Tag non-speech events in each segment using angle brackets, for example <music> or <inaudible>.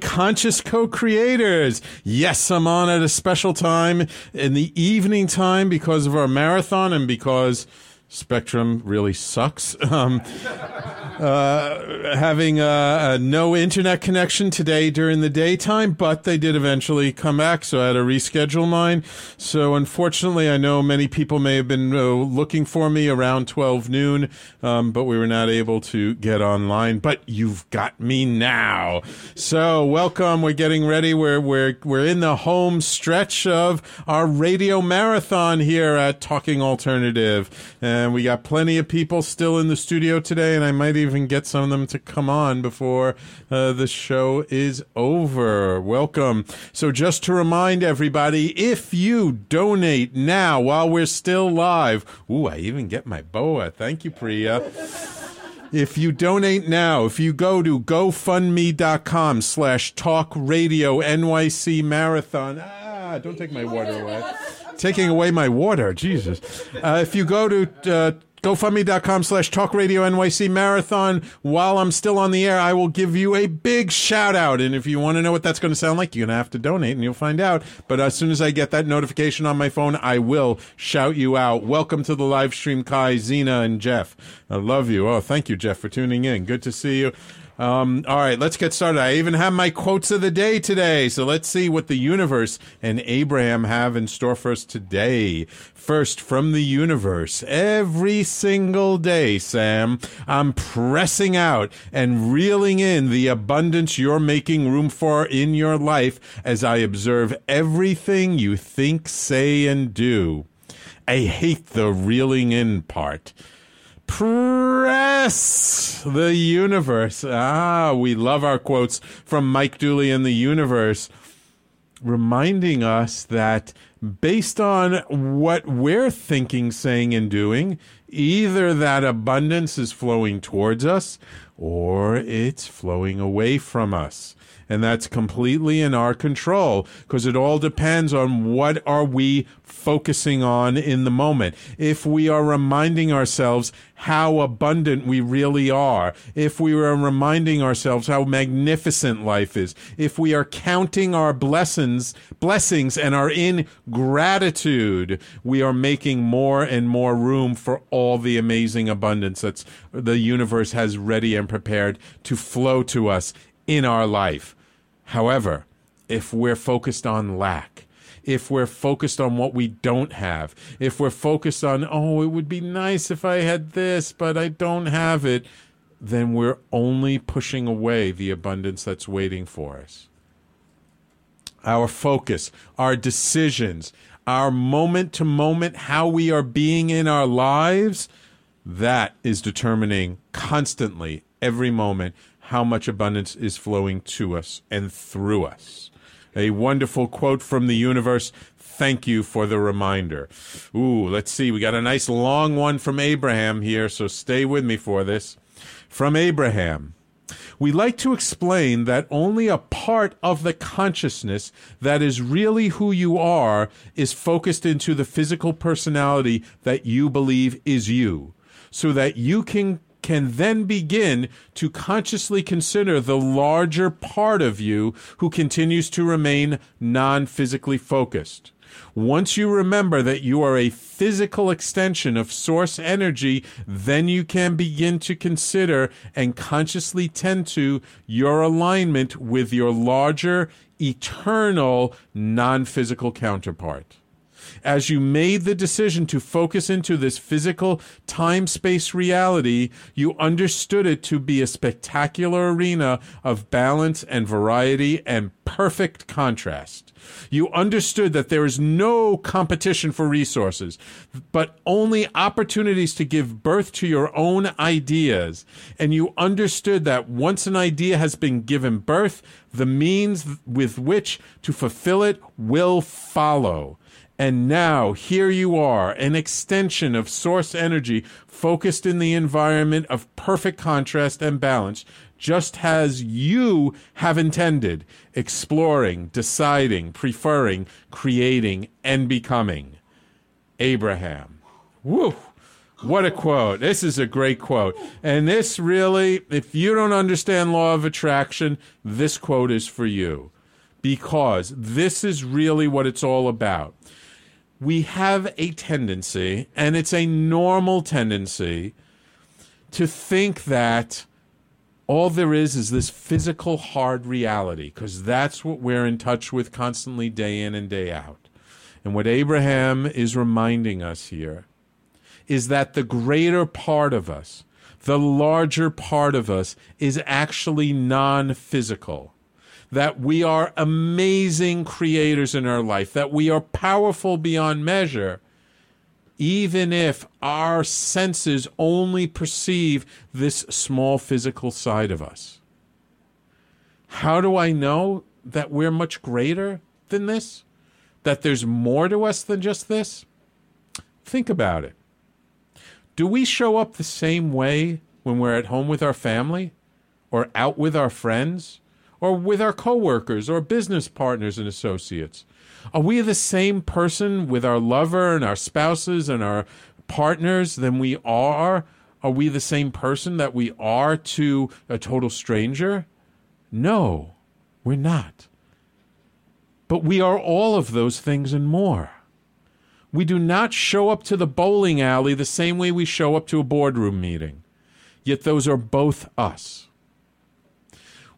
conscious co-creators. Yes, I'm on at a special time in the evening time because of our marathon and because Spectrum really sucks. <laughs> Um, uh, having no internet connection today during the daytime, but they did eventually come back, so I had to reschedule mine. So unfortunately, I know many people may have been uh, looking for me around 12 noon, um, but we were not able to get online. But you've got me now. So welcome. We're getting ready. We're we're we're in the home stretch of our radio marathon here at Talking Alternative, and we got plenty of people still in the studio today, and I might even even get some of them to come on before uh, the show is over. Welcome. So, just to remind everybody, if you donate now while we're still live, ooh, I even get my boa. Thank you, Priya. if you donate now, if you go to GoFundMe.com slash talk radio NYC marathon, ah, don't take my water away. Taking away my water, Jesus. Uh, if you go to uh, GoFundMe.com slash Talk Radio NYC Marathon. While I'm still on the air, I will give you a big shout out. And if you want to know what that's going to sound like, you're going to have to donate and you'll find out. But as soon as I get that notification on my phone, I will shout you out. Welcome to the live stream, Kai, Zena, and Jeff. I love you. Oh, thank you, Jeff, for tuning in. Good to see you. Um, all right, let's get started. I even have my quotes of the day today. So let's see what the universe and Abraham have in store for us today. First, from the universe, every single day, Sam, I'm pressing out and reeling in the abundance you're making room for in your life as I observe everything you think, say, and do. I hate the reeling in part press the universe. Ah, we love our quotes from Mike Dooley in the universe, reminding us that based on what we're thinking, saying, and doing, either that abundance is flowing towards us or it's flowing away from us and that's completely in our control because it all depends on what are we focusing on in the moment. If we are reminding ourselves how abundant we really are, if we are reminding ourselves how magnificent life is, if we are counting our blessings, blessings and are in gratitude, we are making more and more room for all the amazing abundance that's the universe has ready and prepared to flow to us in our life. However, if we're focused on lack, if we're focused on what we don't have, if we're focused on, oh, it would be nice if I had this, but I don't have it, then we're only pushing away the abundance that's waiting for us. Our focus, our decisions, our moment to moment, how we are being in our lives, that is determining constantly, every moment, how much abundance is flowing to us and through us. A wonderful quote from the universe. Thank you for the reminder. Ooh, let's see. We got a nice long one from Abraham here, so stay with me for this. From Abraham. We like to explain that only a part of the consciousness that is really who you are is focused into the physical personality that you believe is you, so that you can can then begin to consciously consider the larger part of you who continues to remain non physically focused. Once you remember that you are a physical extension of source energy, then you can begin to consider and consciously tend to your alignment with your larger, eternal, non physical counterpart as you made the decision to focus into this physical time space reality, you understood it to be a spectacular arena of balance and variety and perfect contrast. You understood that there is no competition for resources, but only opportunities to give birth to your own ideas. And you understood that once an idea has been given birth, the means with which to fulfill it will follow. And now here you are, an extension of source energy focused in the environment of perfect contrast and balance, just as you have intended, exploring, deciding, preferring, creating, and becoming. Abraham. Woo! What a quote. This is a great quote. And this really, if you don't understand law of attraction, this quote is for you because this is really what it's all about. We have a tendency, and it's a normal tendency, to think that all there is is this physical hard reality because that's what we're in touch with constantly day in and day out. And what Abraham is reminding us here is that the greater part of us, the larger part of us, is actually non physical. That we are amazing creators in our life, that we are powerful beyond measure, even if our senses only perceive this small physical side of us. How do I know that we're much greater than this? That there's more to us than just this? Think about it. Do we show up the same way when we're at home with our family, or out with our friends, or with our coworkers or business partners and associates? Are we the same person with our lover and our spouses and our partners than we are? Are we the same person that we are to a total stranger? No, we're not. But we are all of those things and more. We do not show up to the bowling alley the same way we show up to a boardroom meeting. Yet those are both us.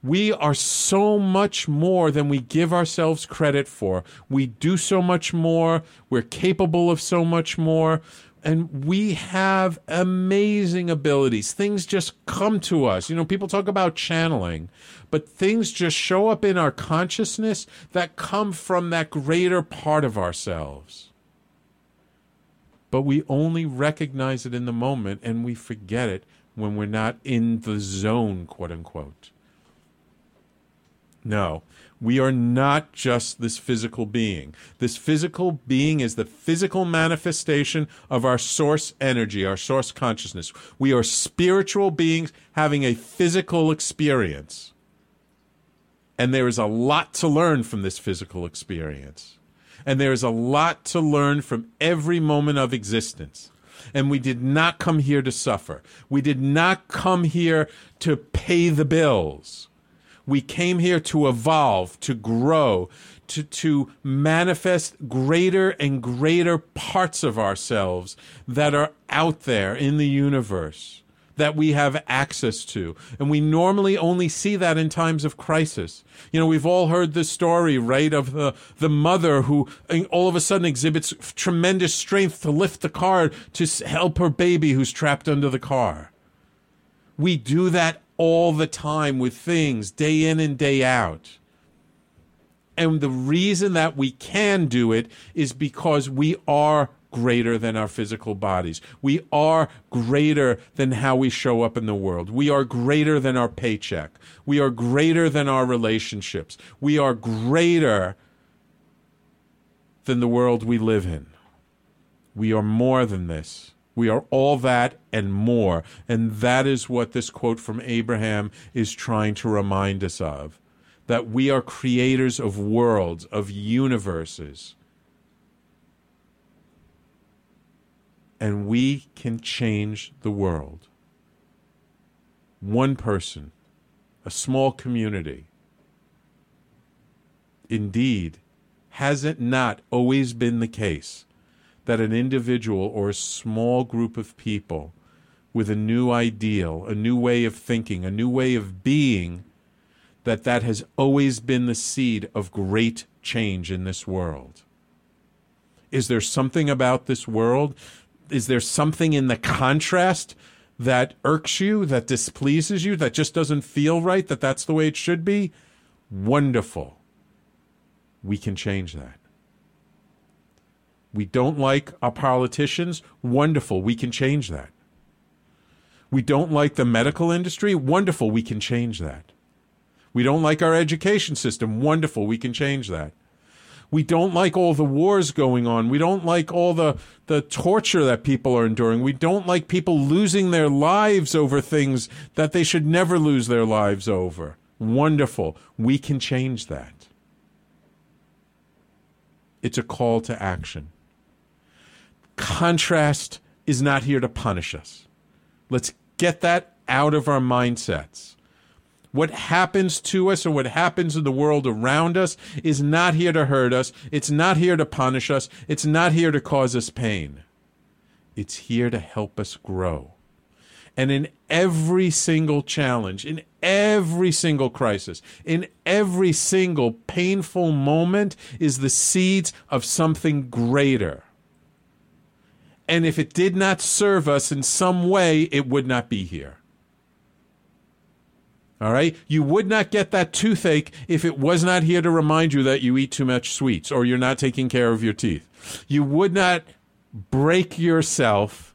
We are so much more than we give ourselves credit for. We do so much more. We're capable of so much more. And we have amazing abilities. Things just come to us. You know, people talk about channeling, but things just show up in our consciousness that come from that greater part of ourselves. But we only recognize it in the moment and we forget it when we're not in the zone, quote unquote. No, we are not just this physical being. This physical being is the physical manifestation of our source energy, our source consciousness. We are spiritual beings having a physical experience. And there is a lot to learn from this physical experience. And there is a lot to learn from every moment of existence. And we did not come here to suffer. We did not come here to pay the bills we came here to evolve, to grow, to, to manifest greater and greater parts of ourselves that are out there in the universe that we have access to. And we normally only see that in times of crisis. You know, we've all heard the story, right, of the, the mother who eh, all of a sudden exhibits tremendous strength to lift the car to help her baby who's trapped under the car. We do that all the time with things, day in and day out. And the reason that we can do it is because we are greater than our physical bodies. We are greater than how we show up in the world. We are greater than our paycheck. We are greater than our relationships. We are greater than the world we live in. We are more than this. We are all that and more. And that is what this quote from Abraham is trying to remind us of that we are creators of worlds, of universes. And we can change the world. One person, a small community. Indeed, has it not always been the case that an individual or a small group of people with a new ideal, a new way of thinking, a new way of being, that that has always been the seed of great change in this world. Is there something about this world? Is there something in the contrast that irks you, that displeases you, that just doesn't feel right, that that's the way it should be? Wonderful. We can change that. We don't like our politicians. Wonderful. We can change that. We don't like the medical industry. Wonderful. We can change that. We don't like our education system. Wonderful. We can change that. We don't like all the wars going on. We don't like all the, the torture that people are enduring. We don't like people losing their lives over things that they should never lose their lives over. Wonderful. We can change that. It's a call to action contrast is not here to punish us. Let's get that out of our mindsets. What happens to us or what happens in the world around us is not here to hurt us. It's not here to punish us. It's not here to cause us pain. It's here to help us grow. And in every single challenge, in every single crisis, in every single painful moment, is the seeds of something greater. And if it did not serve us in some way, it would not be here. All right? You would not get that toothache if it was not here to remind you that you eat too much sweets or you're not taking care of your teeth. You would not break yourself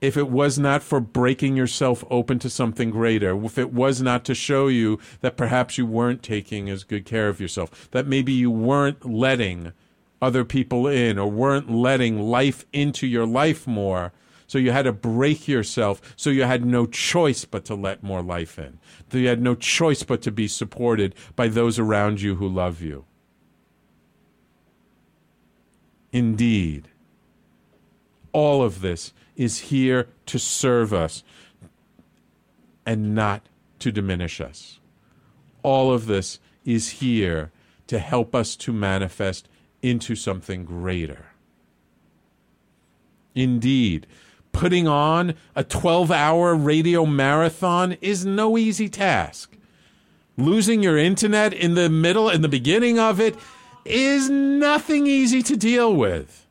if it was not for breaking yourself open to something greater, if it was not to show you that perhaps you weren't taking as good care of yourself, that maybe you weren't letting other people in or weren't letting life into your life more. So you had to break yourself. So you had no choice but to let more life in. So you had no choice but to be supported by those around you who love you. Indeed, all of this is here to serve us and not to diminish us. All of this is here to help us to manifest into something greater. Indeed, putting on a 12 hour radio marathon is no easy task. Losing your internet in the middle, in the beginning of it, is nothing easy to deal with.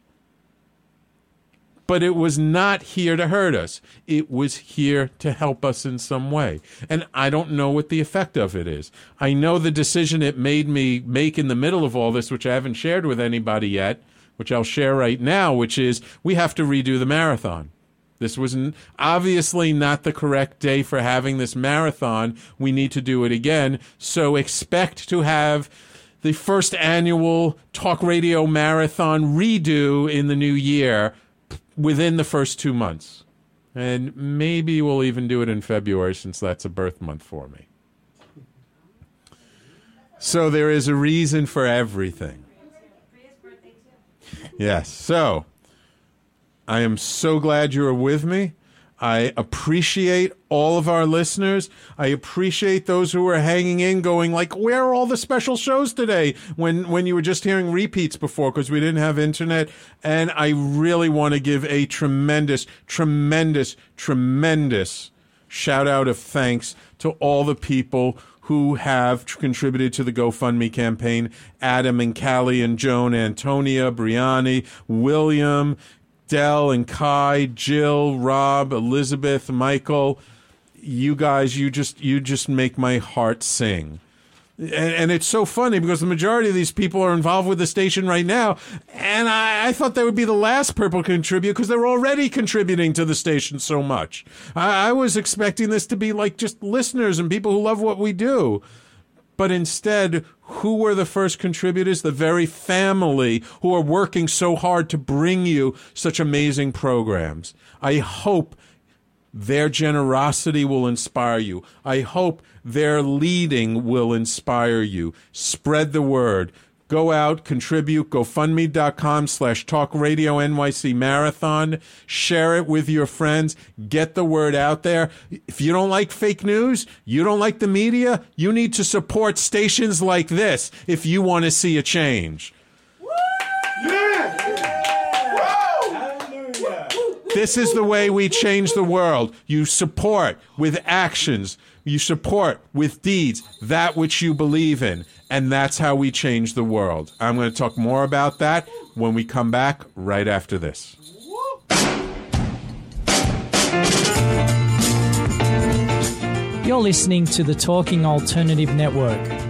But it was not here to hurt us. It was here to help us in some way. And I don't know what the effect of it is. I know the decision it made me make in the middle of all this, which I haven't shared with anybody yet, which I'll share right now, which is we have to redo the marathon. This was obviously not the correct day for having this marathon. We need to do it again. So expect to have the first annual talk radio marathon redo in the new year within the first two months. And maybe we'll even do it in February since that's a birth month for me. So there is a reason for everything. Yes. So I am so glad you are with me. I appreciate all of our listeners. I appreciate those who are hanging in, going like, "Where are all the special shows today?" When when you were just hearing repeats before because we didn't have internet. And I really want to give a tremendous, tremendous, tremendous shout out of thanks to all the people who have contributed to the GoFundMe campaign Adam and Callie and Joan, Antonia, Briani, William, Dell and Kai, Jill, Rob, Elizabeth, Michael, you guys, you just you just make my heart sing. And, and, it's so funny because the majority of these people are involved with the station right now. And I, I thought they would be the last people to contribute because they're already contributing to the station so much. I, I was expecting this to be like just listeners and people who love what we do. But instead, who were the first contributors? The very family who are working so hard to bring you such amazing programs. I hope their generosity will inspire you. I hope their leading will inspire you. Spread the word. Go out, contribute, gofundme.com slash talk radio NYC marathon. Share it with your friends. Get the word out there. If you don't like fake news, you don't like the media, you need to support stations like this if you want to see a change. This is the way we change the world. You support with actions. You support with deeds that which you believe in. And that's how we change the world. I'm going to talk more about that when we come back right after this. You're listening to the Talking Alternative Network.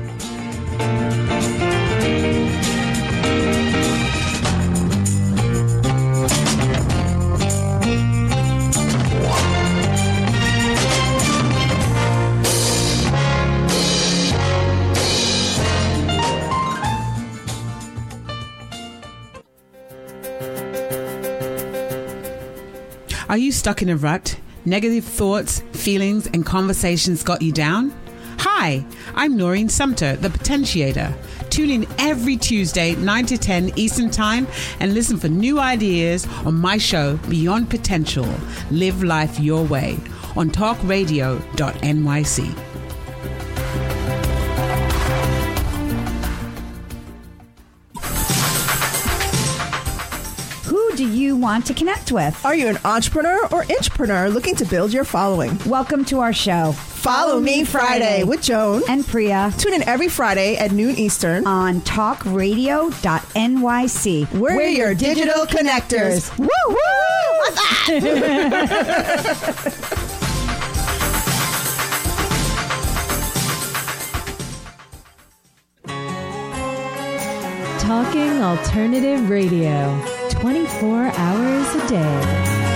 Are you stuck in a rut? Negative thoughts, feelings, and conversations got you down? Hi, I'm Noreen Sumter, the Potentiator. Tune in every Tuesday, 9 to 10 Eastern Time, and listen for new ideas on my show, Beyond Potential Live Life Your Way, on talkradio.nyc. want to connect with? Are you an entrepreneur or intrapreneur looking to build your following? Welcome to our show. Follow Me Friday with Joan. and Priya Tune in every Friday at noon Eastern. on talkradio.nyc. We're, your digital connectors. Woo woo! What's that? Talking Alternative Radio, 24 hours a day.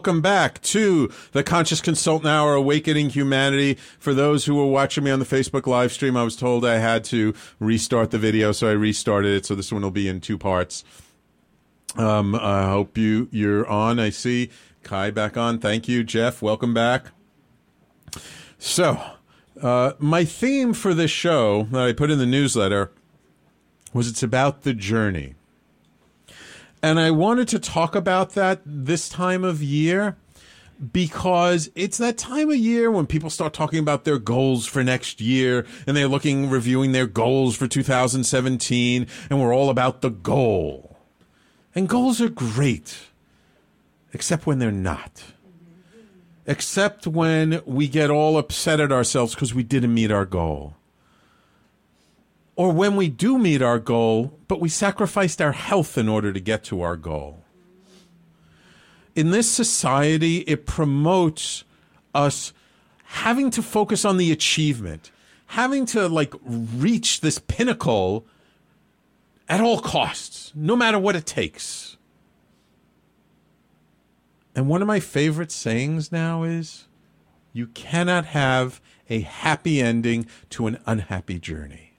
Welcome back to the Conscious Consultant Hour Awakening Humanity. For those who were watching me on the Facebook live stream, I was told I had to restart the video, so I restarted it. So this one will be in two parts. Um, I hope you you're on. I see Kai back on. Thank you, Jeff. Welcome back. So, uh, my theme for this show that I put in the newsletter was it's about the journey. And I wanted to talk about that this time of year because it's that time of year when people start talking about their goals for next year and they're looking, reviewing their goals for 2017, and we're all about the goal. And goals are great, except when they're not. Except when we get all upset at ourselves because we didn't meet our goal or when we do meet our goal, but we sacrificed our health in order to get to our goal. In this society, it promotes us having to focus on the achievement, having to like reach this pinnacle at all costs, no matter what it takes. And one of my favorite sayings now is you cannot have a happy ending to an unhappy journey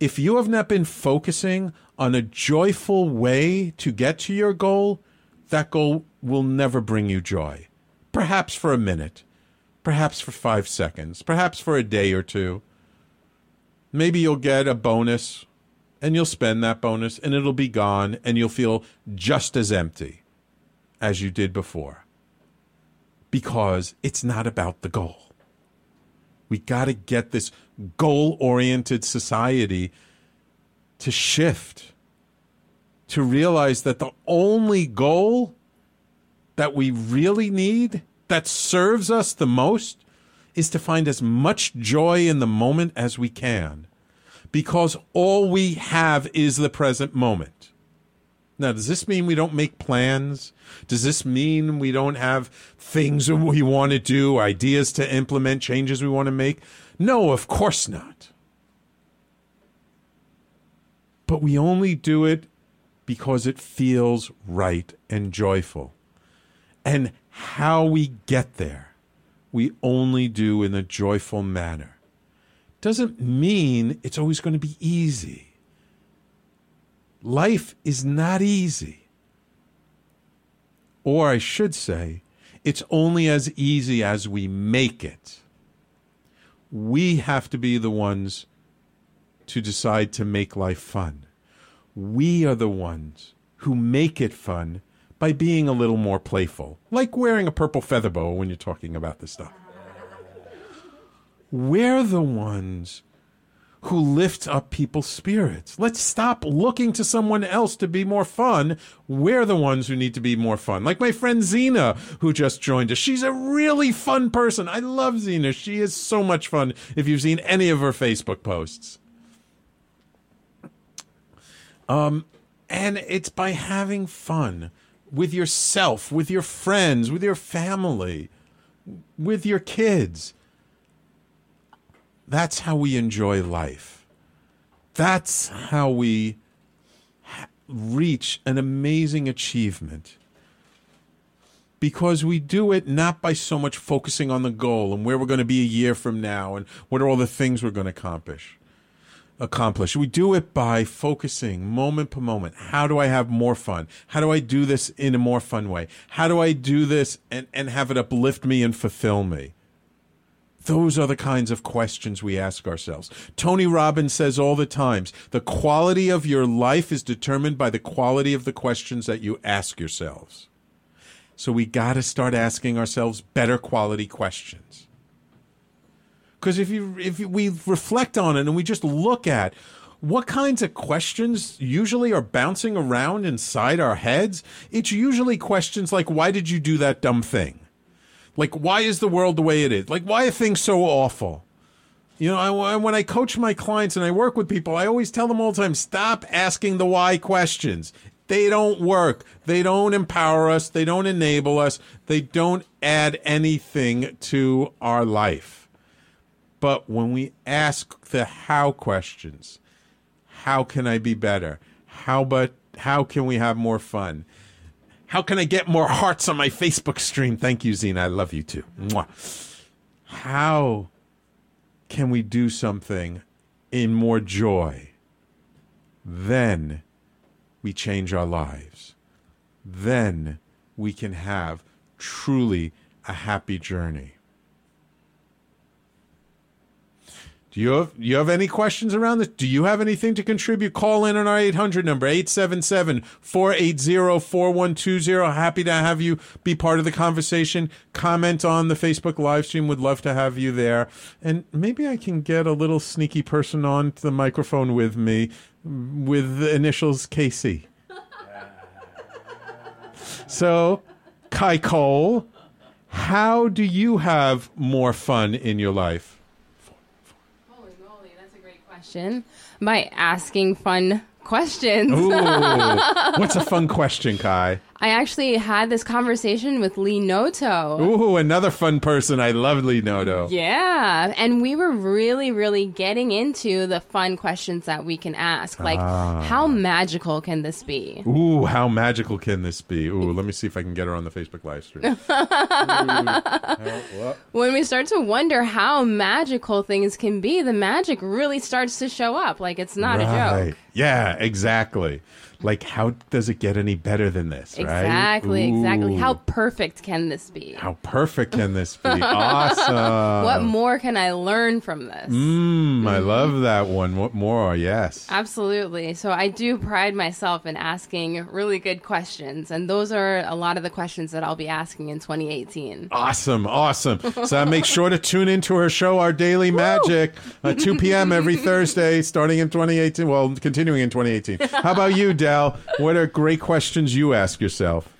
if you have not been focusing on a joyful way to get to your goal, that goal will never bring you joy. Perhaps for a minute, perhaps for five seconds, perhaps for a day or two. Maybe you'll get a bonus and you'll spend that bonus and it'll be gone and you'll feel just as empty as you did before. Because it's not about the goal. We got to get this goal oriented society to shift, to realize that the only goal that we really need, that serves us the most, is to find as much joy in the moment as we can. Because all we have is the present moment. Now, does this mean we don't make plans? Does this mean we don't have things <laughs> we want to do, ideas to implement, changes we want to make? No, of course not. But we only do it because it feels right and joyful. And how we get there, we only do in a joyful manner. Doesn't mean it's always going to be easy. Life is not easy. Or I should say, it's only as easy as we make it. We have to be the ones to decide to make life fun. We are the ones who make it fun by being a little more playful, like wearing a purple feather boa when you're talking about this stuff. We're the ones who lifts up people's spirits. Let's stop looking to someone else to be more fun. We're the ones who need to be more fun. Like my friend Zena, who just joined us. She's a really fun person. I love Zena. She is so much fun if you've seen any of her Facebook posts. Um, and it's by having fun with yourself, with your friends, with your family, with your kids. That's how we enjoy life. That's how we reach an amazing achievement. Because we do it not by so much focusing on the goal and where we're going to be a year from now and what are all the things we're going to accomplish accomplish. We do it by focusing moment per moment. How do i have more fun? How do i do this in a more fun way? How do i do this and, and have it uplift me and fulfill me those are the kinds of questions we ask ourselves. Tony Robbins says all the times, the quality of your life is determined by the quality of the questions that you ask yourselves. So we got to start asking ourselves better quality questions. Because if you if we reflect on it and we just look at what kinds of questions usually are bouncing around inside our heads, it's usually questions like why did you do that dumb thing? Like, why is the world the way it is? Like, why are things so awful? You know, I, when I coach my clients and I work with people, I always tell them all the time stop asking the why questions. They don't work. They don't empower us. They don't enable us. They don't add anything to our life. But when we ask the how questions, how can I be better? How but how can we have more fun? How can I get more hearts on my Facebook stream? Thank you, Zena. I love you too. Mwah. How can we do something in more joy? Then we change our lives. Then we can have truly a happy journey. Do you have you have any questions around this? Do you have anything to contribute? Call in on our 800 number 877-480-4120. Happy to have you be part of the conversation. Comment on the Facebook live stream. Would love to have you there. And maybe I can get a little sneaky person on to the microphone with me with the initials KC. <laughs> so, Kai Cole, how do you have more fun in your life? Holy moly, that's a great question. By asking fun questions. Ooh, <laughs> what's a fun question, Kai? I actually had this conversation with Lee Noto. Ooh, another fun person. I love Lee Noto. Yeah, and we were really, really getting into the fun questions that we can ask. Like, Ah. how magical can this be? Ooh, how magical can this be? Ooh, let me see if I can get her on the Facebook live stream. <laughs> When we start to wonder how magical things can be, the magic really starts to show up. Like, it's not a joke. Yeah, exactly. Like, how does it get any better than this? Right? Exactly, exactly. How perfect can this be? how perfect can this be? <laughs> awesome. what more can I learn from this? Mm, I love that one. What more? Yes. Absolutely. So I do pride myself in asking really good questions, and those are a lot of the questions that I'll be asking in 2018. Awesome, awesome. So <laughs> make sure to tune into her show, Our Daily Magic, uh, 2 p.m. every <laughs> Thursday, starting in 2018. Well, continuing in 2018. How about you, What are great questions you ask yourself?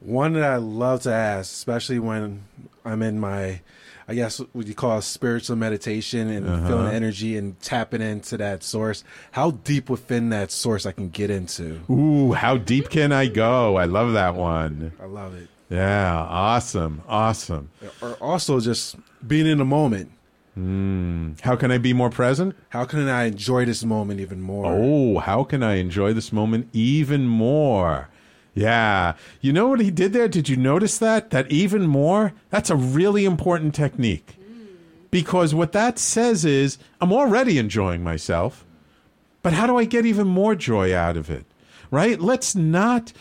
One that I love to ask, especially when I'm in my, I guess what you call spiritual meditation and Uh-huh. feeling energy and tapping into that source. How deep within that source I can get into. Ooh, how deep can I go? I love that one. I love it. Yeah, awesome, awesome. Or also just being in the moment. Mm. How can I be more present? How can I enjoy this moment even more? Oh, how can I enjoy this moment even more? Yeah. You know what he did there? Did you notice that? That even more? That's a really important technique. Mm. Because what that says is, I'm already enjoying myself, but how do I get even more joy out of it? Right? Let's not,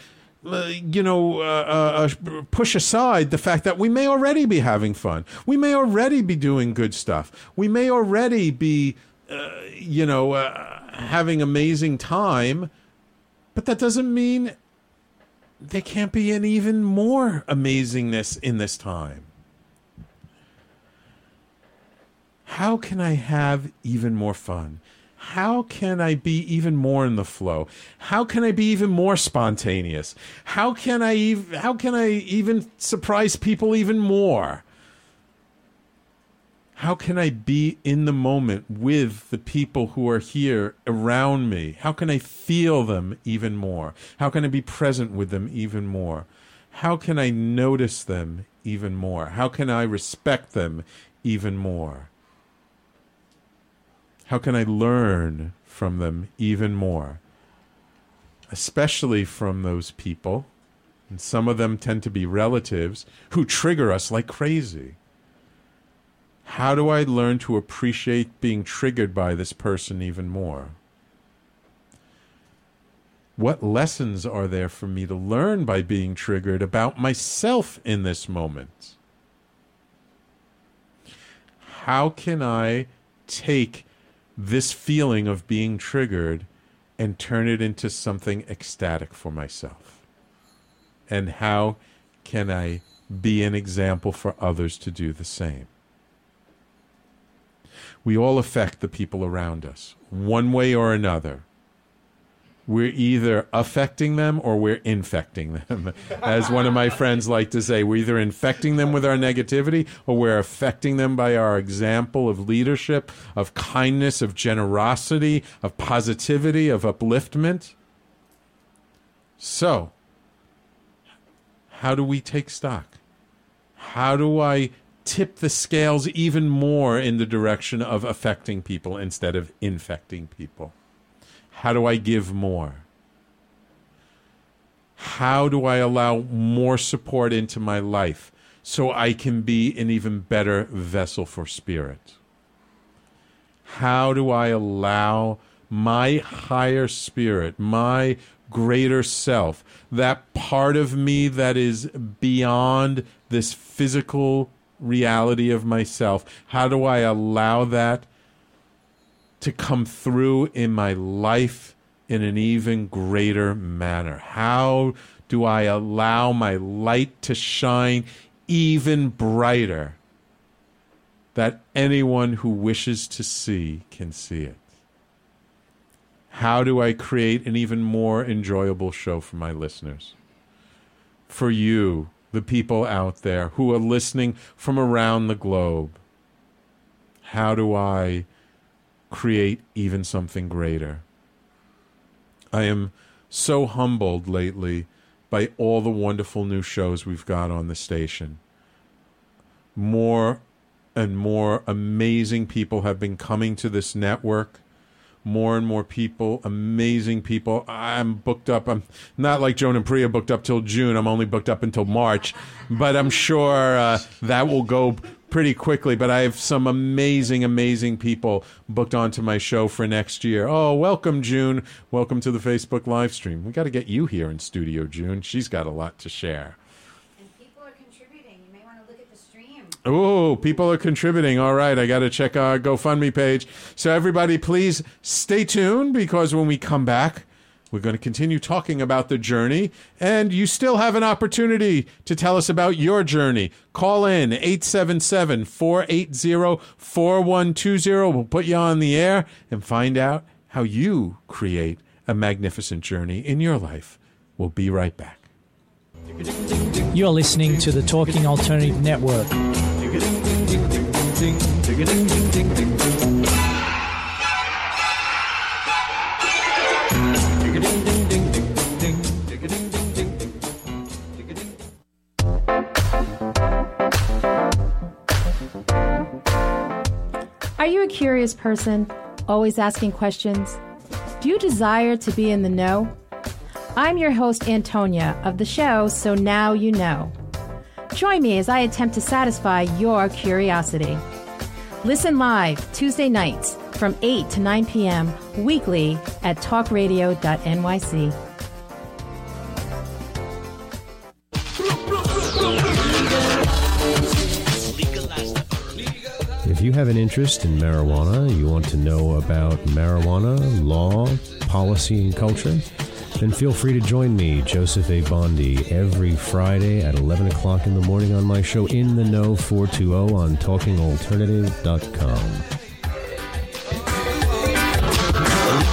uh, you know, uh, uh, push aside the fact that we may already be having fun. We may already be doing good stuff. We may already be, uh, you know, uh, having amazing time, but that doesn't mean there can't be an even more amazingness in this time. How can I have even more fun? How can I be even more in the flow? How can I be even more spontaneous? How can I ev- how can I even surprise people even more? How can I be in the moment with the people who are here around me? How can I feel them even more? How can I be present with them even more? How can I notice them even more? How can I respect them even more? How can I learn from them even more? especially from those people, and some of them tend to be relatives, who trigger us like crazy. How do I learn to appreciate being triggered by this person even more? What lessons are there for me to learn by being triggered about myself in this moment? How can I take this feeling of being triggered and turn it into something ecstatic for myself? And how can I be an example for others to do the same? We all affect the people around us, one way or another. We're either affecting them or we're infecting them. <laughs> As one of my friends like to say, we're either infecting them with our negativity or we're affecting them by our example of leadership, of kindness, of generosity, of positivity, of upliftment. So, how do we take stock? How do I tip the scales even more in the direction of affecting people instead of infecting people? How do I give more? How do I allow more support into my life so I can be an even better vessel for spirit? How do I allow my higher spirit, my greater self, that part of me that is beyond this physical reality of myself, how do I allow that to come through in my life in an even greater manner? How do I allow my light to shine even brighter that anyone who wishes to see can see it? How do I create an even more enjoyable show for my listeners? For you, the people out there who are listening from around the globe, how do I create even something greater? I am so humbled lately by all the wonderful new shows we've got on the station. More and more amazing people have been coming to this network. More and more people, amazing people. I'm booked up. I'm not like Joan and Priya booked up till June. I'm only booked up until March, but I'm sure uh, that will go pretty quickly. But I have some amazing, amazing people booked onto my show for next year. Oh, welcome, June. Welcome to the Facebook live stream. We got to get you here in studio, June. She's got a lot to share. People are contributing. You may want to look at the stream. Oh, people are contributing. All right, I got to check our GoFundMe page. So, everybody, please stay tuned because when we come back, we're going to continue talking about the journey, and you still have an opportunity to tell us about your journey. Call in 877 480 4120. We'll put you on the air and find out how you create a magnificent journey in your life. We'll be right back. You're listening to the Talking Alternative Network. Are you a curious person, always asking questions? Do you desire to be in the know? I'm your host, Antonia, of the show So Now You Know. Join me as I attempt to satisfy your curiosity. Listen live Tuesday nights from 8 to 9 p.m. weekly at talkradio.nyc. If you have an interest in marijuana, you want to know about marijuana, law, policy, and culture, then feel free to join me, Joseph A. Bondi, every Friday at 11 o'clock in the morning on my show In the Know 420 on talkingalternative.com.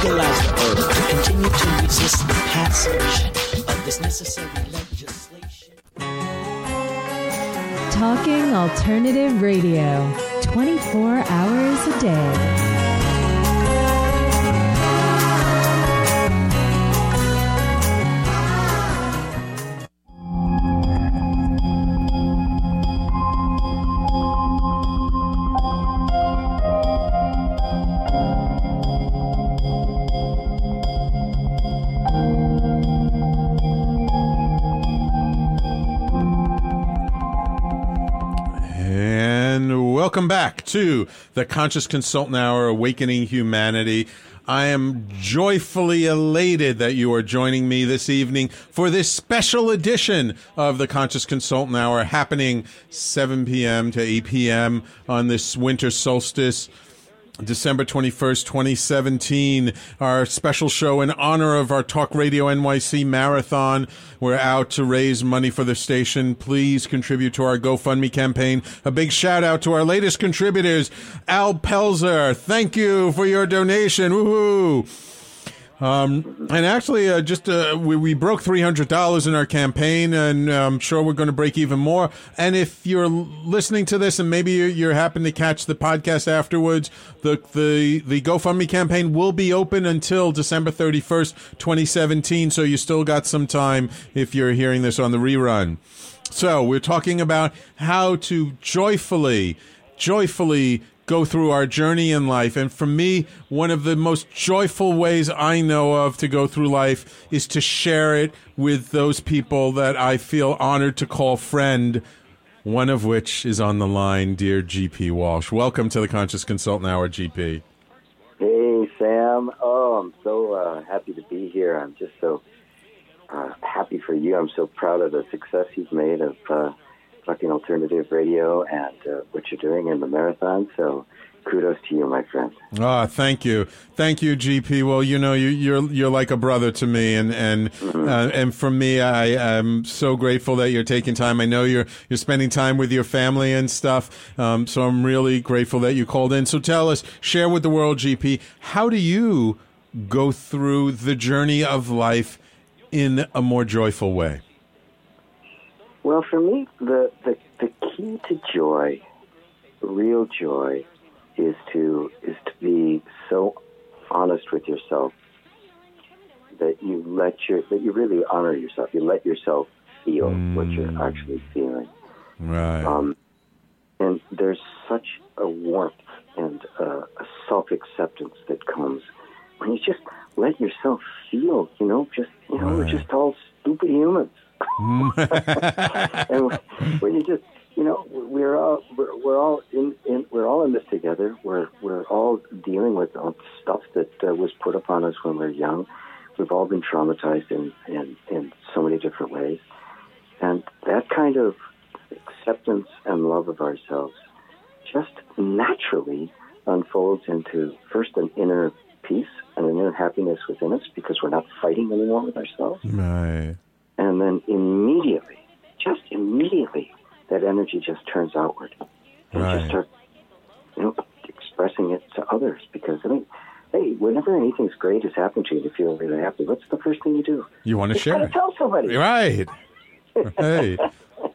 legalize the herb to continue to resist the passage of this necessary legislation. Talking Alternative Radio, 24 hours a day. Welcome back to the Conscious Consultant Hour, Awakening Humanity. I am joyfully elated that you are joining me this evening for this special edition of the Conscious Consultant Hour happening 7 p.m. to 8 p.m. on this winter solstice. December 21st, 2017, our special show in honor of our Talk Radio NYC marathon. We're out to raise money for the station. Please contribute to our GoFundMe campaign. A big shout out to our latest contributors, Al Pelzer. Thank you for your donation. Woohoo! Um, and actually, uh, just uh, we, we broke three hundred dollars in our campaign, and uh, I'm sure we're going to break even more. And if you're listening to this, and maybe you're, you're happen to catch the podcast afterwards, the the the GoFundMe campaign will be open until December thirty first, twenty seventeen. So you still got some time if you're hearing this on the rerun. So we're talking about how to joyfully, joyfully go through our journey in life. And for me, one of the most joyful ways I know of to go through life is to share it with those people that I feel honored to call friend. One of which is on the line, dear GP Walsh. Welcome to the Conscious Consultant Hour, GP. Hey, Sam. Oh, I'm so uh, happy to be here. I'm just so uh, happy for you. I'm so proud of the success you've made of uh, talking alternative radio and uh, what you're doing in the marathon. So kudos to you, my friend. Ah, thank you, thank you, GP. Well, you know, you, you're you're like a brother to me, and and Mm-hmm. uh, and for me, I am so grateful that you're taking time. I know you're you're spending time with your family and stuff. Um, so I'm really grateful that you called in. So tell us, share with the world, GP, how do you go through the journey of life in a more joyful way? Well, for me, the, the, the key to joy, real joy, is to is to be so honest with yourself that you let your that you really honor yourself. You let yourself feel what you're actually feeling. Right. Um, and there's such a warmth and uh, a self acceptance that comes when you just let yourself feel. You know, just you know, we're just all stupid humans. <laughs> and when you just you know we're all we're, we're all in, in we're all in this together. We're we're all dealing with stuff that uh, was put upon us when we were young. We've all been traumatized in, in in so many different ways. And that kind of acceptance and love of ourselves just naturally unfolds into first an inner peace and an inner happiness within us because we're not fighting anymore with ourselves. Right. And then immediately, just immediately, that energy just turns outward and Right. just start, you know, expressing it to others. Because I mean, hey, whenever anything's great has happened to you, you feel really happy. What's the first thing you do? You want to You share it. tell somebody. Right. <laughs> Right.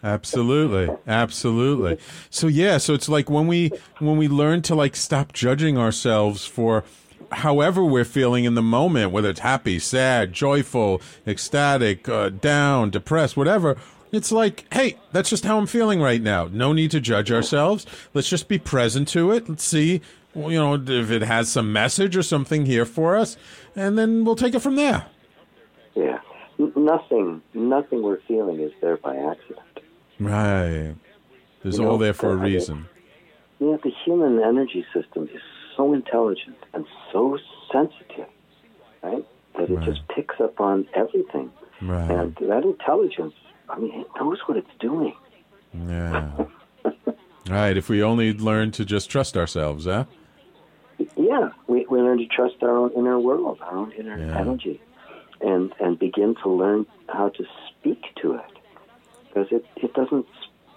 Absolutely. Absolutely. So yeah, so it's like when we when we learn to like stop judging ourselves for however we're feeling in the moment, whether it's happy, sad, joyful, ecstatic, uh, down, depressed, whatever. It's like, hey, that's just how I'm feeling right now. No need to judge ourselves. Let's just be present to it. Let's see, you know, if it has some message or something here for us, and then we'll take it from there. Yeah. N- nothing, nothing we're feeling is there by accident. Right. There's You know, all there for a reason. Yeah, the human energy system is so intelligent and so sensitive, right? That it Right. just picks up on everything. Right. And that intelligence, I mean, it knows what it's doing. Yeah. <laughs> right. If we only learn to just trust ourselves, huh? Yeah, we, we learn to trust our own inner world, our own inner Yeah. energy, and and begin to learn how to speak to it, because it, it doesn't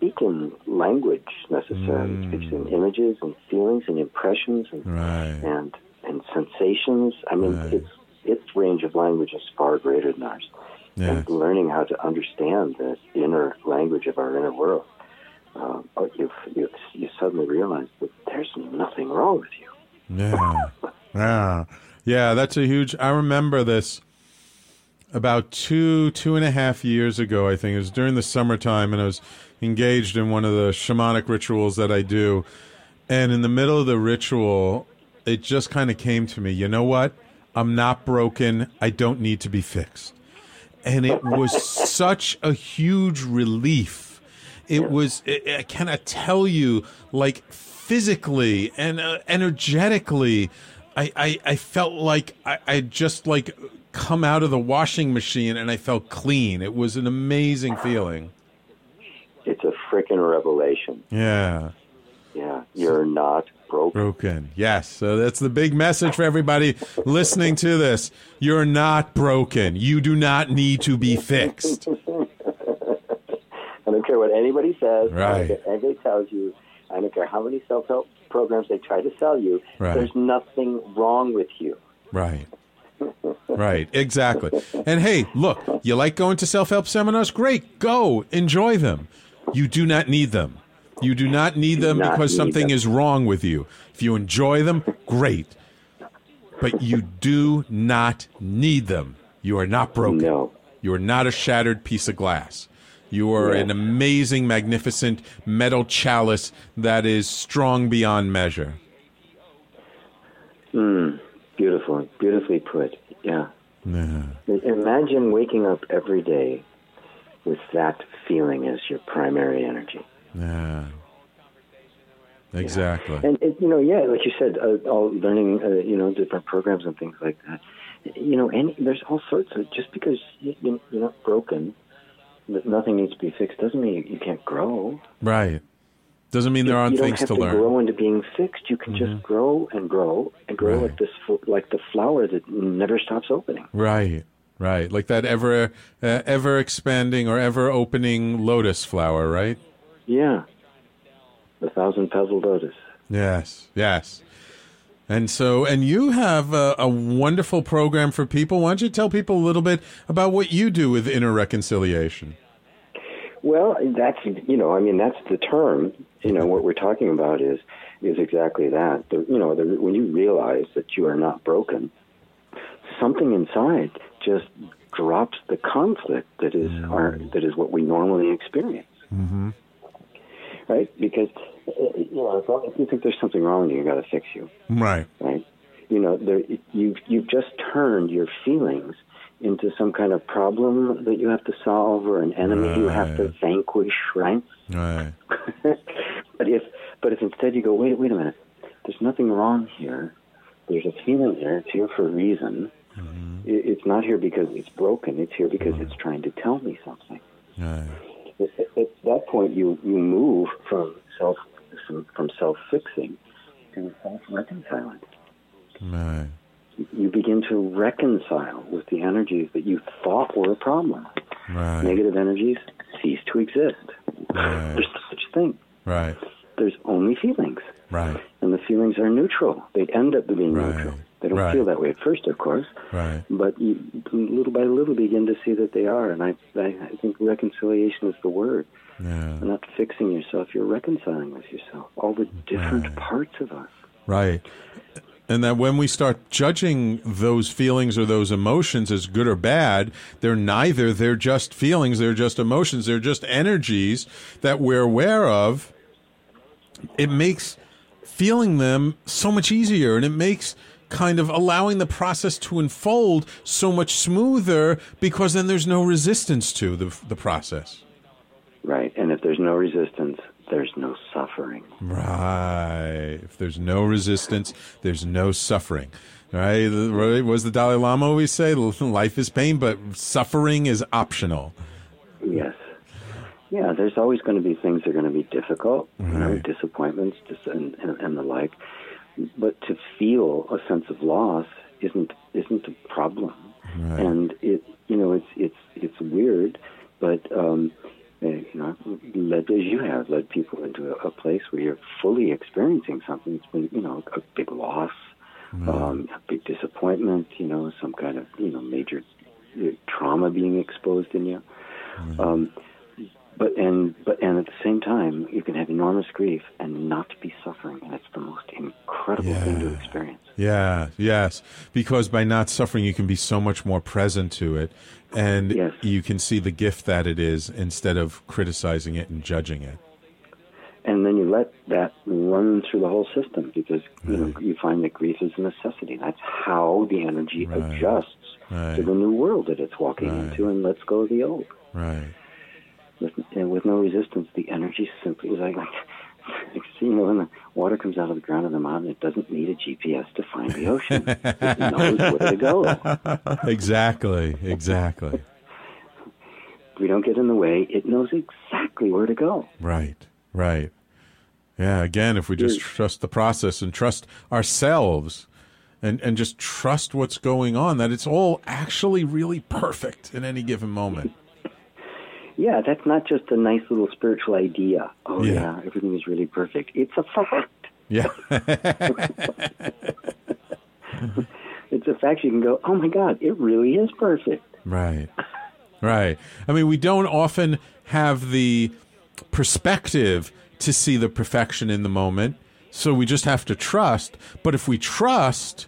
speak in language necessarily. It speaks in images and feelings and impressions and Mm. Right. and and sensations. I mean, Right. its its range of language is far greater than ours. Yeah. And learning how to understand the inner language of our inner world, uh, oh, you you you suddenly realize that there's nothing wrong with you. Yeah. Yeah. Yeah. That's a huge. I remember this about two, two and a half years ago, I think. It was during the summertime, and I was engaged in one of the shamanic rituals that I do. And in the middle of the ritual, it just kind of came to me you know what? I'm not broken. I don't need to be fixed. And it was such a huge relief. It was, I I cannot tell you, like physically and uh, energetically, I, I, I felt like I, I just like come out of the washing machine and I felt clean. It was an amazing feeling. A revelation. Yeah. Yeah, you're not broken. Broken. Yes. So that's the big message for everybody listening to this. You're not broken. You do not need to be fixed. <laughs> I don't care what anybody says. I Right. don't care anybody tells you. I don't care how many self help programs they try to sell you. Right. There's nothing wrong with you. Right. Right, exactly. And hey, look, you like going to self help seminars? Great, go, enjoy them. You do not need them. You do not need them not because need something them. is wrong with you. If you enjoy them, great. But you do not need them. You are not broken. No. You are not a shattered piece of glass. You are an amazing, magnificent metal chalice that is strong beyond measure. Mm, beautiful, beautifully put. Yeah. Yeah. Imagine waking up every day with that feeling as your primary energy. Yeah. Exactly. And it, you know, yeah, like you said, uh, all learning, uh, you know, different programs and things like that. You know, any there's all sorts of. Just because you, you, you're not broken, that nothing needs to be fixed doesn't mean you, you can't grow. Right. Doesn't mean there aren't you don't things have to to learn. Mm-hmm. grow into being fixed. You can just grow and grow and grow Right. like this, like the flower that never stops opening. Right. Right. Like that ever uh, ever expanding or ever opening lotus flower, right? Yeah, the thousand petaled lotus. Yes. Yes. And so, and you have a, a wonderful program for people. Why don't you tell people a little bit about what you do with inner reconciliation? Well, that's you know, I mean, that's the term. You know, what we're talking about is is exactly that. The, you know, the, when you realize that you are not broken, something inside just drops the conflict that is our that is what we normally experience, Mm-hmm. right? Because you know, as long as you think there's something wrong with you, you got to fix you, Right. right? You know, there, you've you've just turned your feelings into some kind of problem that you have to solve or an enemy you have to vanquish, right? Right. <laughs> but if but if instead you go, wait, wait a minute, there's nothing wrong here. There's a feeling here. It's here for a reason. Mm-hmm. It, it's not here because it's broken. It's here because it's mm-hmm. trying to tell me something. Right. At, at- at that point, you you move from self from, from self fixing to self reconciling. Right. You begin to reconcile with the energies that you thought were a problem. Right. Negative energies cease to exist. Right. There's no such thing. Right. There's only feelings. Right. and the feelings are neutral. They end up being Right. neutral. They don't Right. feel that way at first, of course, Right. but you little by little begin to see that they are. And I, I, I think reconciliation is the word. Yeah. You're not fixing yourself; you're reconciling with yourself. All the different Right. parts of us. Right. And that when we start judging those feelings or those emotions as good or bad, they're neither. They're just feelings. They're just emotions. They're just energies that we're aware of. It makes feeling them so much easier and it makes kind of allowing the process to unfold so much smoother because then there's no resistance to the, the process. Right. And if there's no resistance, there's no suffering. Right. If there's no resistance, there's no suffering. Right? Right? What does the Dalai Lama always say? <laughs> Life is pain, but suffering is optional. Yes. Yeah, there's always going to be things that are going to be difficult, you know, disappointments and, and, and the like. But to feel a sense of loss isn't isn't a problem, Right. and it you know it's it's it's weird, but um, uh, you know, led as you have led people into a, a place where you're fully experiencing something. It's been you know a big loss, um, a big disappointment, you know, some kind of you know major uh, trauma being exposed in you. Um, but and but and at the same time, you can have enormous grief and not be suffering, and it's the most incredible thing to experience. Yeah, yes. Because by not suffering, you can be so much more present to it. And Yes. you can see the gift that it is instead of criticizing it and judging it. And then you let that run through the whole system because you know you find that grief is a necessity. That's how the energy Right. adjusts Right. to the new world that it's walking Right. into and lets go of the old. Right. With, and with no resistance, the energy simply is like, <laughs> you know, when the water comes out of the ground of the mountain, it doesn't need a GPS to find the ocean. it knows where to go. <laughs> exactly, exactly. If we don't get in the way, it knows exactly where to go. Right, right. Yeah, again, if we just mm. trust the process and trust ourselves and, and just trust what's going on, that it's all actually really perfect in any given moment. Yeah, that's not just a nice little spiritual idea. Oh, Yeah. yeah, everything is really perfect. It's a fact. Yeah. <laughs> It's a fact you can go, oh my God, it really is perfect. Right. Right. I mean, we don't often have the perspective to see the perfection in the moment. So we just have to trust. But if we trust,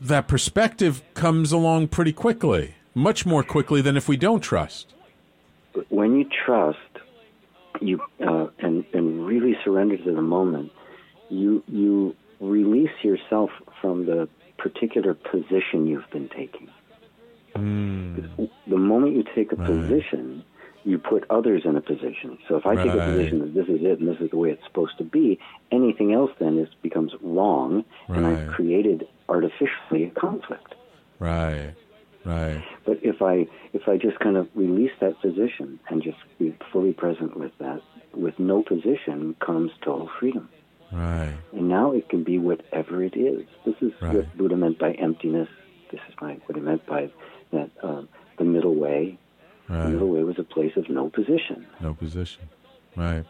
that perspective comes along pretty quickly, much more quickly than if we don't trust. When you trust, you uh, and and really surrender to the moment, you you release yourself from the particular position you've been taking. The moment you take a position, you put others in a position. So if I take a position that this is it and this is the way it's supposed to be, anything else then is becomes wrong, and I've created artificially a conflict. Right. Right. But if I if I just kind of release that position and just be fully present with that, with no position comes total freedom. Right. And now it can be whatever it is. This is Right. what Buddha meant by emptiness. This is my, what he meant by that uh, the middle way. Right. The middle way was a place of no position. No position. Right.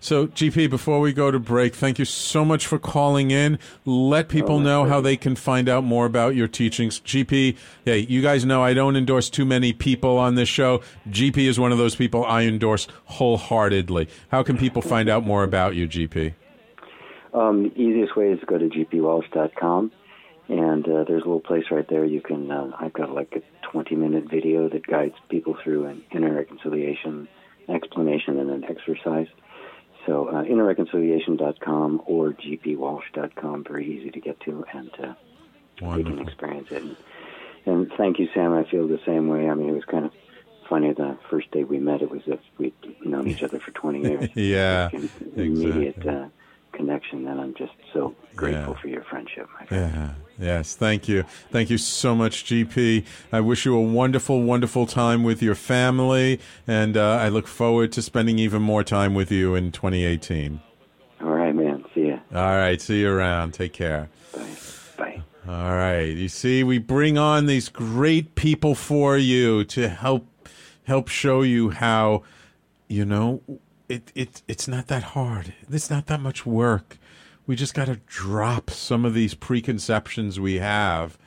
So, GP, before we go to break, thank you so much for calling in. Let people Oh, know how they can find out more about your teachings. GP, hey, you guys know I don't endorse too many people on this show. GP is one of those people I endorse wholeheartedly. How can people find out more about you, GP? Um, the easiest way is to go to gpwalsh.com, and uh, there's a little place right there. You can. Uh, I've got like a 20 minute video that guides people through an inner reconciliation explanation and an exercise. So uh, innerreconciliation.com or gpwalsh.com, very easy to get to, and uh, you can experience it. And, and thank you, Sam. I feel the same way. I mean, it was kind of funny the first day we met. It was as we'd known each <laughs> other for 20 years. Yeah, Like immediate exactly. uh, connection, and I'm just so grateful Yeah. for your friendship. My friend. Yeah. Yes. Thank you. Thank you so much, GP. I wish you a wonderful, wonderful time with your family, and uh, I look forward to spending even more time with you in 2018. All right, man. See ya. All right. See you around. Take care. Bye. Bye. All right. You see, we bring on these great people for you to help help show you how, you know, it, it it's not that hard. It's not that much work. We just got to drop some of these preconceptions we have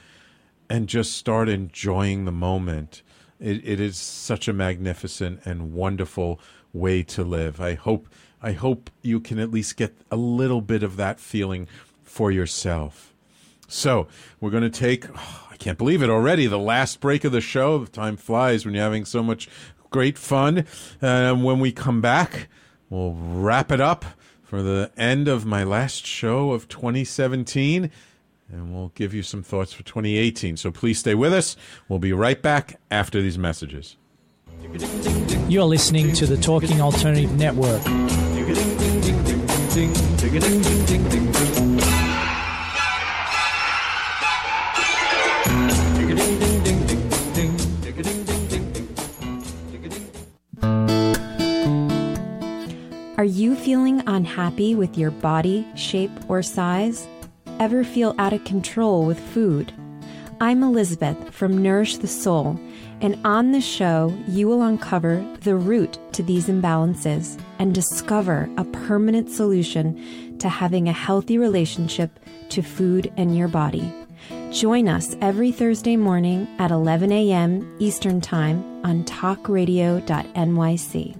and just start enjoying the moment. It, it is such a magnificent and wonderful way to live. I hope I hope you can at least get a little bit of that feeling for yourself. So we're going to take. <sighs> I can't believe it already. The last break of the show. The Time flies when you're having so much great fun. And when we come back, we'll wrap it up for the end of my last show of 2017 and we'll give you some thoughts for 2018. So please stay with us. We'll be right back after these messages. You're listening to the Talking Alternative Network. Are you feeling unhappy with your body, shape, or size? Ever feel out of control with food? I'm Elizabeth from Nourish the Soul, and on this show, you will uncover the root to these imbalances and discover a permanent solution to having a healthy relationship to food and your body. Join us every Thursday morning at 11 a.m. Eastern Time on talkradio.nyc.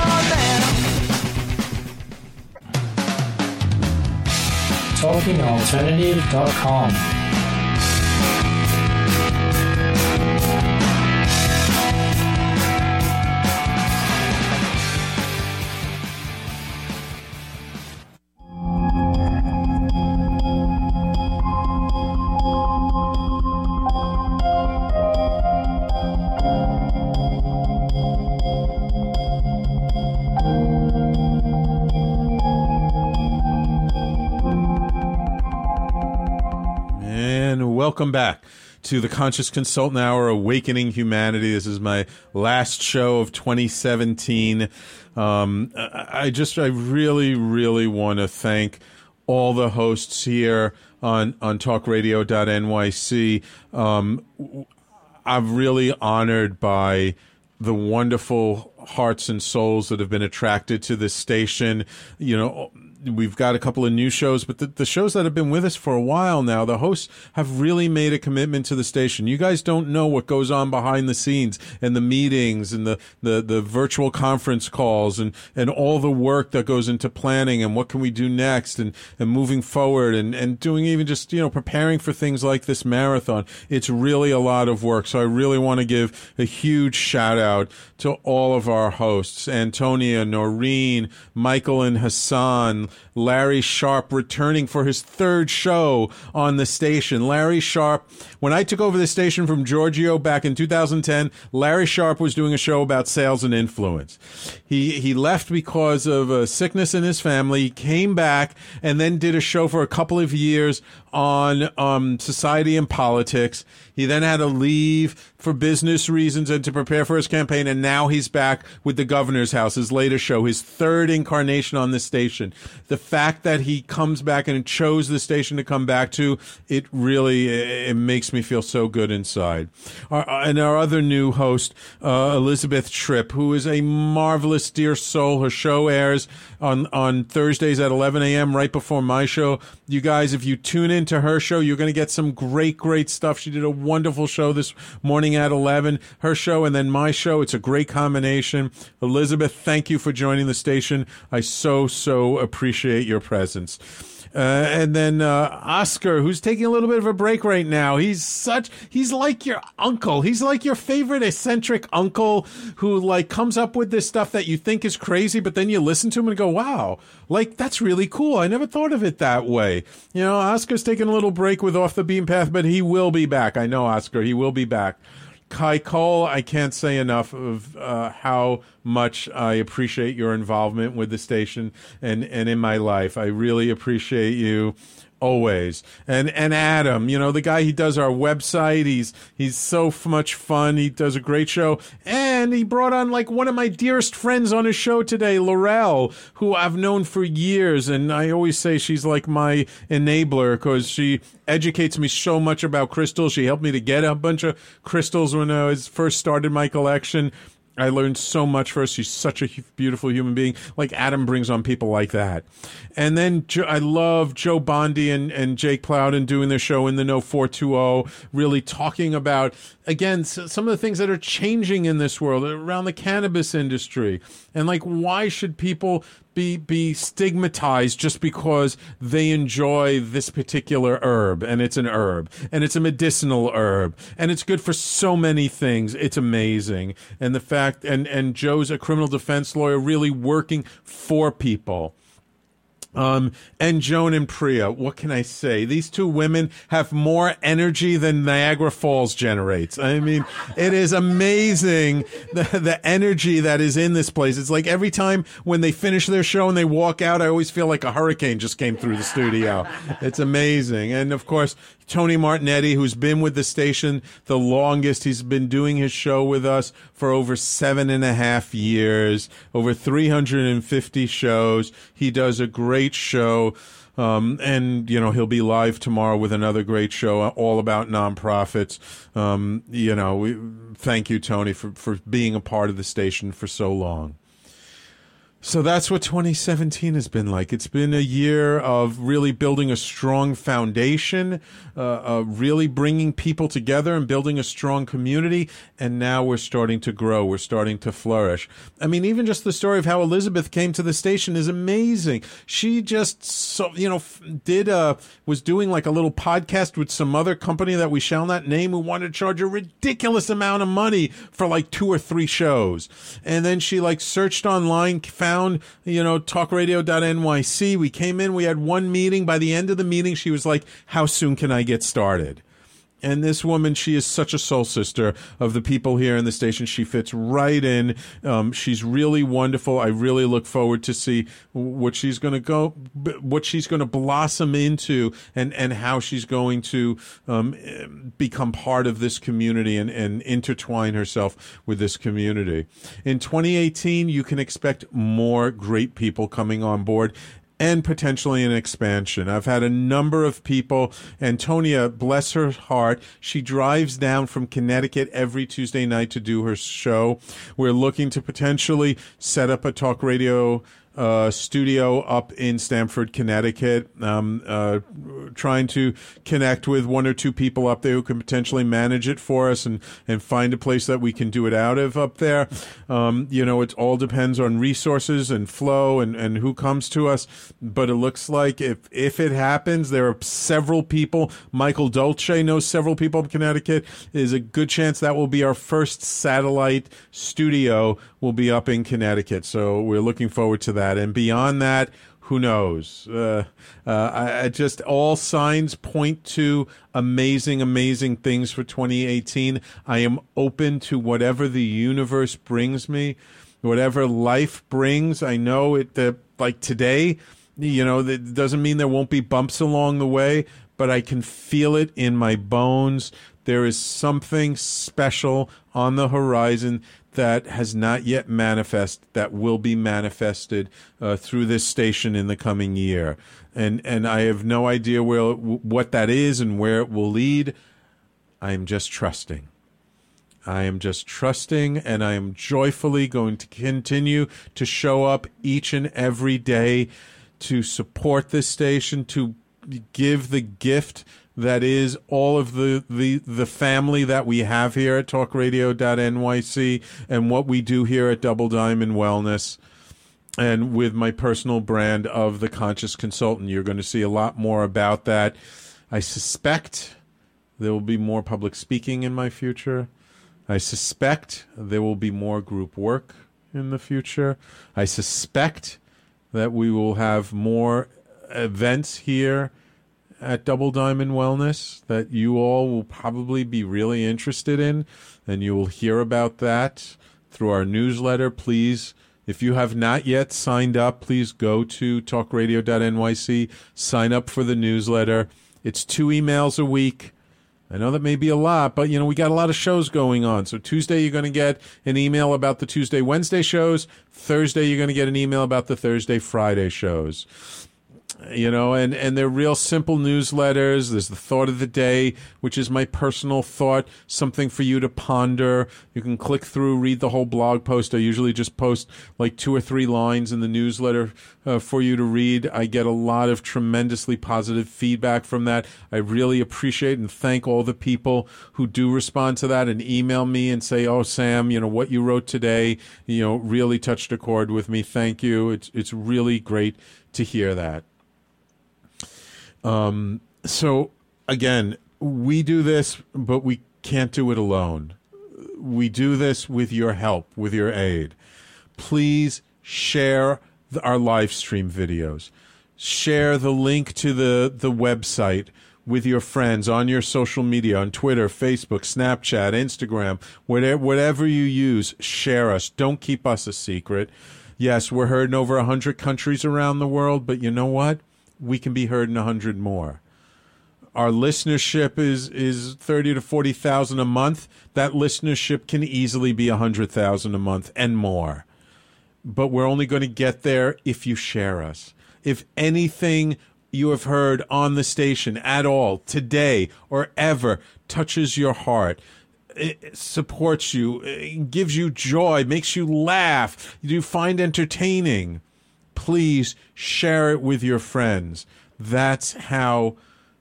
talkingalternative.com. welcome back to the Conscious Consultant Hour Awakening Humanity. This is my last show of 2017. Um, I just, I really, really want to thank all the hosts here on, on talkradio.nyc. Um, I'm really honored by the wonderful hearts and souls that have been attracted to this station. You know, we've got a couple of new shows, but the, the shows that have been with us for a while now, the hosts have really made a commitment to the station. You guys don't know what goes on behind the scenes and the meetings and the, the, the virtual conference calls and, and all the work that goes into planning and what can we do next and, and moving forward and, and doing even just, you know, preparing for things like this marathon. It's really a lot of work. So I really want to give a huge shout out to all of our hosts, Antonia, Noreen, Michael and Hassan, Larry Sharp returning for his third show on the station. Larry Sharp, when I took over the station from Giorgio back in 2010, Larry Sharp was doing a show about sales and influence. He he left because of a sickness in his family, came back and then did a show for a couple of years on um, society and politics. He then had to leave for business reasons and to prepare for his campaign, and now he's back with the governor's house, his latest show, his third incarnation on the station. The fact that he comes back and chose the station to come back to, it really it makes me feel so good inside. Our, and our other new host, uh, Elizabeth Tripp, who is a marvelous dear soul. Her show airs on on Thursdays at 11 a.m. right before my show. You guys, if you tune into her show, you're going to get some great, great stuff. She did a wonderful show this morning at 11. Her show and then my show. It's a great combination. Elizabeth, thank you for joining the station. I so, so appreciate your presence. Uh, and then uh, Oscar, who's taking a little bit of a break right now. He's such he's like your uncle. He's like your favorite eccentric uncle who like comes up with this stuff that you think is crazy, but then you listen to him and go, "Wow, like that's really cool. I never thought of it that way." You know, Oscar's taking a little break with Off the Beam Path, but he will be back. I know Oscar. He will be back. Kai Cole, I can't say enough of uh, how much I appreciate your involvement with the station and, and in my life. I really appreciate you always. And and Adam, you know, the guy he does our website, he's he's so much fun. He does a great show. And he brought on like one of my dearest friends on his show today, Laurel, who I've known for years and I always say she's like my enabler cuz she educates me so much about crystals. She helped me to get a bunch of crystals when I was first started my collection. I learned so much from her. She's such a beautiful human being. Like Adam brings on people like that. And then jo- I love Joe Bondi and, and Jake Plowden doing their show in the No 420, really talking about, again, some of the things that are changing in this world around the cannabis industry. And like, why should people be be stigmatized just because they enjoy this particular herb and it's an herb and it's a medicinal herb and it's good for so many things. It's amazing. And the fact and and Joe's a criminal defense lawyer really working for people um, and Joan and Priya, what can I say? These two women have more energy than Niagara Falls generates. I mean, it is amazing the, the energy that is in this place. It's like every time when they finish their show and they walk out, I always feel like a hurricane just came through the studio. It's amazing. And of course, Tony Martignetti, who's been with the station the longest. He's been doing his show with us for over seven and a half years, over 350 shows. He does a great show. Um, and you know he'll be live tomorrow with another great show all about nonprofits. Um, you know, we, thank you, Tony, for for being a part of the station for so long. So that's what 2017 has been like. It's been a year of really building a strong foundation, uh, uh, really bringing people together and building a strong community. And now we're starting to grow. We're starting to flourish. I mean, even just the story of how Elizabeth came to the station is amazing. She just, so, you know, did a, was doing like a little podcast with some other company that we shall not name who wanted to charge a ridiculous amount of money for like two or three shows. And then she like searched online, found, you know, talkradio.nyc. We came in, we had one meeting. By the end of the meeting, she was like, How soon can I get started? And this woman, she is such a soul sister of the people here in the station. She fits right in. Um, she's really wonderful. I really look forward to see what she's going to go, what she's going to blossom into, and and how she's going to um, become part of this community and and intertwine herself with this community. In 2018, you can expect more great people coming on board and potentially an expansion. I've had a number of people. Antonia, bless her heart, she drives down from Connecticut every Tuesday night to do her show. We're looking to potentially set up a talk radio uh, studio up in Stamford, Connecticut. Um, uh, trying to connect with one or two people up there who can potentially manage it for us and, and find a place that we can do it out of up there. Um, you know, it all depends on resources and flow and, and who comes to us. But it looks like if, if it happens, there are several people. Michael Dolce knows several people in Connecticut. There's a good chance that will be our first satellite studio will be up in Connecticut. So we're looking forward to that. And beyond that, who knows? Uh, uh, I, I, just all signs point to amazing, amazing things for 2018. I am open to whatever the universe brings me, whatever life brings. I know it. Uh, like today, you know, that doesn't mean there won't be bumps along the way, but I can feel it in my bones. There is something special on the horizon that has not yet manifest that will be manifested uh, through this station in the coming year. And and I have no idea where what that is and where it will lead. I am just trusting. I am just trusting and I am joyfully going to continue to show up each and every day to support this station to give the gift that is all of the, the, the family that we have here at talkradio.nyc and what we do here at Double Diamond Wellness and with my personal brand of the conscious consultant. You're going to see a lot more about that. I suspect there will be more public speaking in my future. I suspect there will be more group work in the future. I suspect that we will have more events here at Double Diamond Wellness that you all will probably be really interested in, and you will hear about that through our newsletter. Please, if you have not yet signed up, please go to talkradio.nyc, sign up for the newsletter. It's two emails a week. I know that may be a lot, but you know, we got a lot of shows going on. So Tuesday you're going to get an email about the Tuesday Wednesday shows. Thursday you're going to get an email about the Thursday Friday shows you know, and, and they're real simple newsletters. There's the thought of the day, which is my personal thought, something for you to ponder. You can click through, read the whole blog post. I usually just post like two or three lines in the newsletter uh, for you to read. I get a lot of tremendously positive feedback from that. I really appreciate and thank all the people who do respond to that and email me and say, "Oh, Sam, you know what you wrote today, you know, really touched a chord with me. Thank you. It's it's really great to hear that." Um, so again, we do this, but we can't do it alone. We do this with your help, with your aid. Please share the, our live stream videos. Share the link to the, the website with your friends on your social media, on Twitter, Facebook, Snapchat, Instagram, whatever, whatever you use, share us. Don't keep us a secret. Yes, we're heard in over 100 countries around the world, but you know what? We can be heard in a hundred more. Our listenership is is thirty to forty thousand a month. That listenership can easily be a hundred thousand a month and more. But we're only going to get there if you share us. If anything you have heard on the station at all today or ever touches your heart, it supports you, it gives you joy, makes you laugh, you find entertaining, please share it with your friends. That's how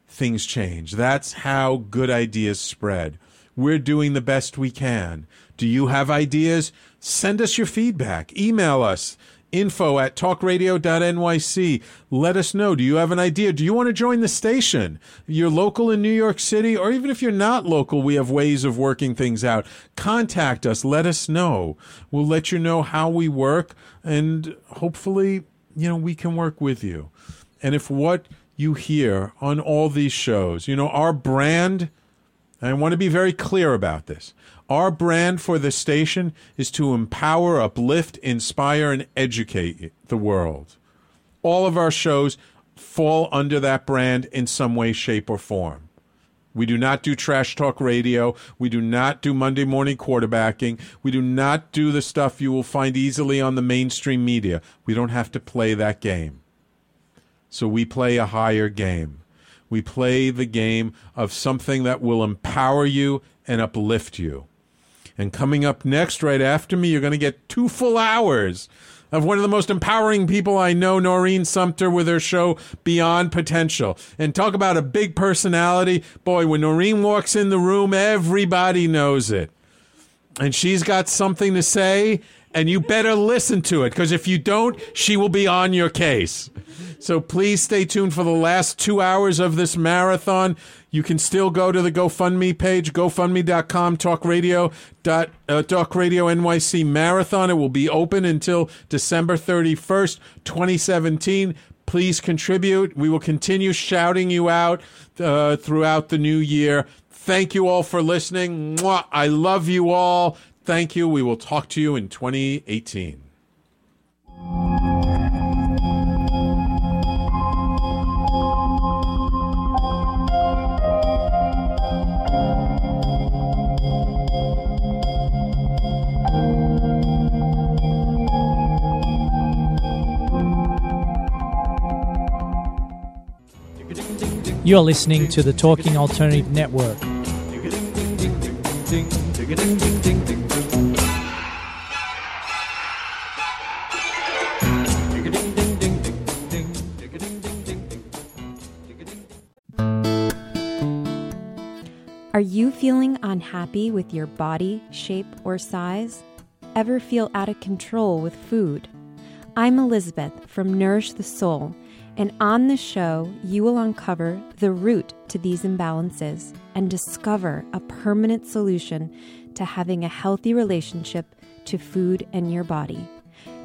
things change. That's how good ideas spread. We're doing the best we can. Do you have ideas? Send us your feedback. Email us info at talkradio.nyc. Let us know. Do you have an idea? Do you want to join the station? You're local in New York City, or even if you're not local, we have ways of working things out. Contact us. Let us know. We'll let you know how we work, and hopefully, you know, we can work with you. And if what you hear on all these shows, you know, our brand, I want to be very clear about this. Our brand for the station is to empower, uplift, inspire, and educate the world. All of our shows fall under that brand in some way, shape, or form. We do not do trash talk radio. We do not do Monday morning quarterbacking. We do not do the stuff you will find easily on the mainstream media. We don't have to play that game. So we play a higher game. We play the game of something that will empower you and uplift you. And coming up next, right after me, you're going to get two full hours of one of the most empowering people I know, Noreen Sumter, with her show Beyond Potential. And talk about a big personality. Boy, when Noreen walks in the room, everybody knows it. And she's got something to say, and you better listen to it, because if you don't, she will be on your case. So please stay tuned for the last two hours of this marathon. You can still go to the GoFundMe page, GoFundMe.com, Talk Radio, dot, uh, Talk Radio NYC Marathon. It will be open until December 31st, 2017. Please contribute. We will continue shouting you out uh, throughout the new year. Thank you all for listening. Mwah. I love you all. Thank you. We will talk to you in 2018. You're listening to the Talking Alternative Network. Are you feeling unhappy with your body, shape, or size? Ever feel out of control with food? I'm Elizabeth from Nourish the Soul, and on this show, you will uncover the root to these imbalances and discover a permanent solution to having a healthy relationship to food and your body.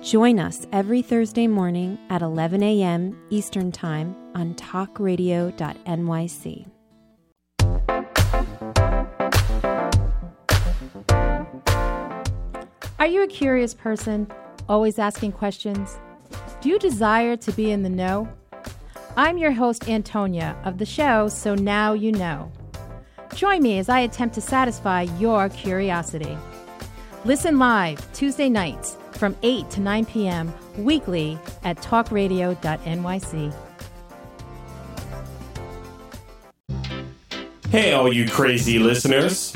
Join us every Thursday morning at 11 a.m. Eastern Time on talkradio.nyc. Are you a curious person, always asking questions? Do you desire to be in the know? I'm your host, Antonia, of the show So Now You Know. Join me as I attempt to satisfy your curiosity. Listen live Tuesday nights from 8 to 9 p.m. weekly at talkradio.nyc. Hey, all you crazy listeners.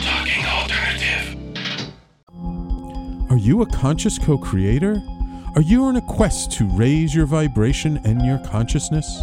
Talking Alternative. Are you a conscious co creator? Are you on a quest to raise your vibration and your consciousness?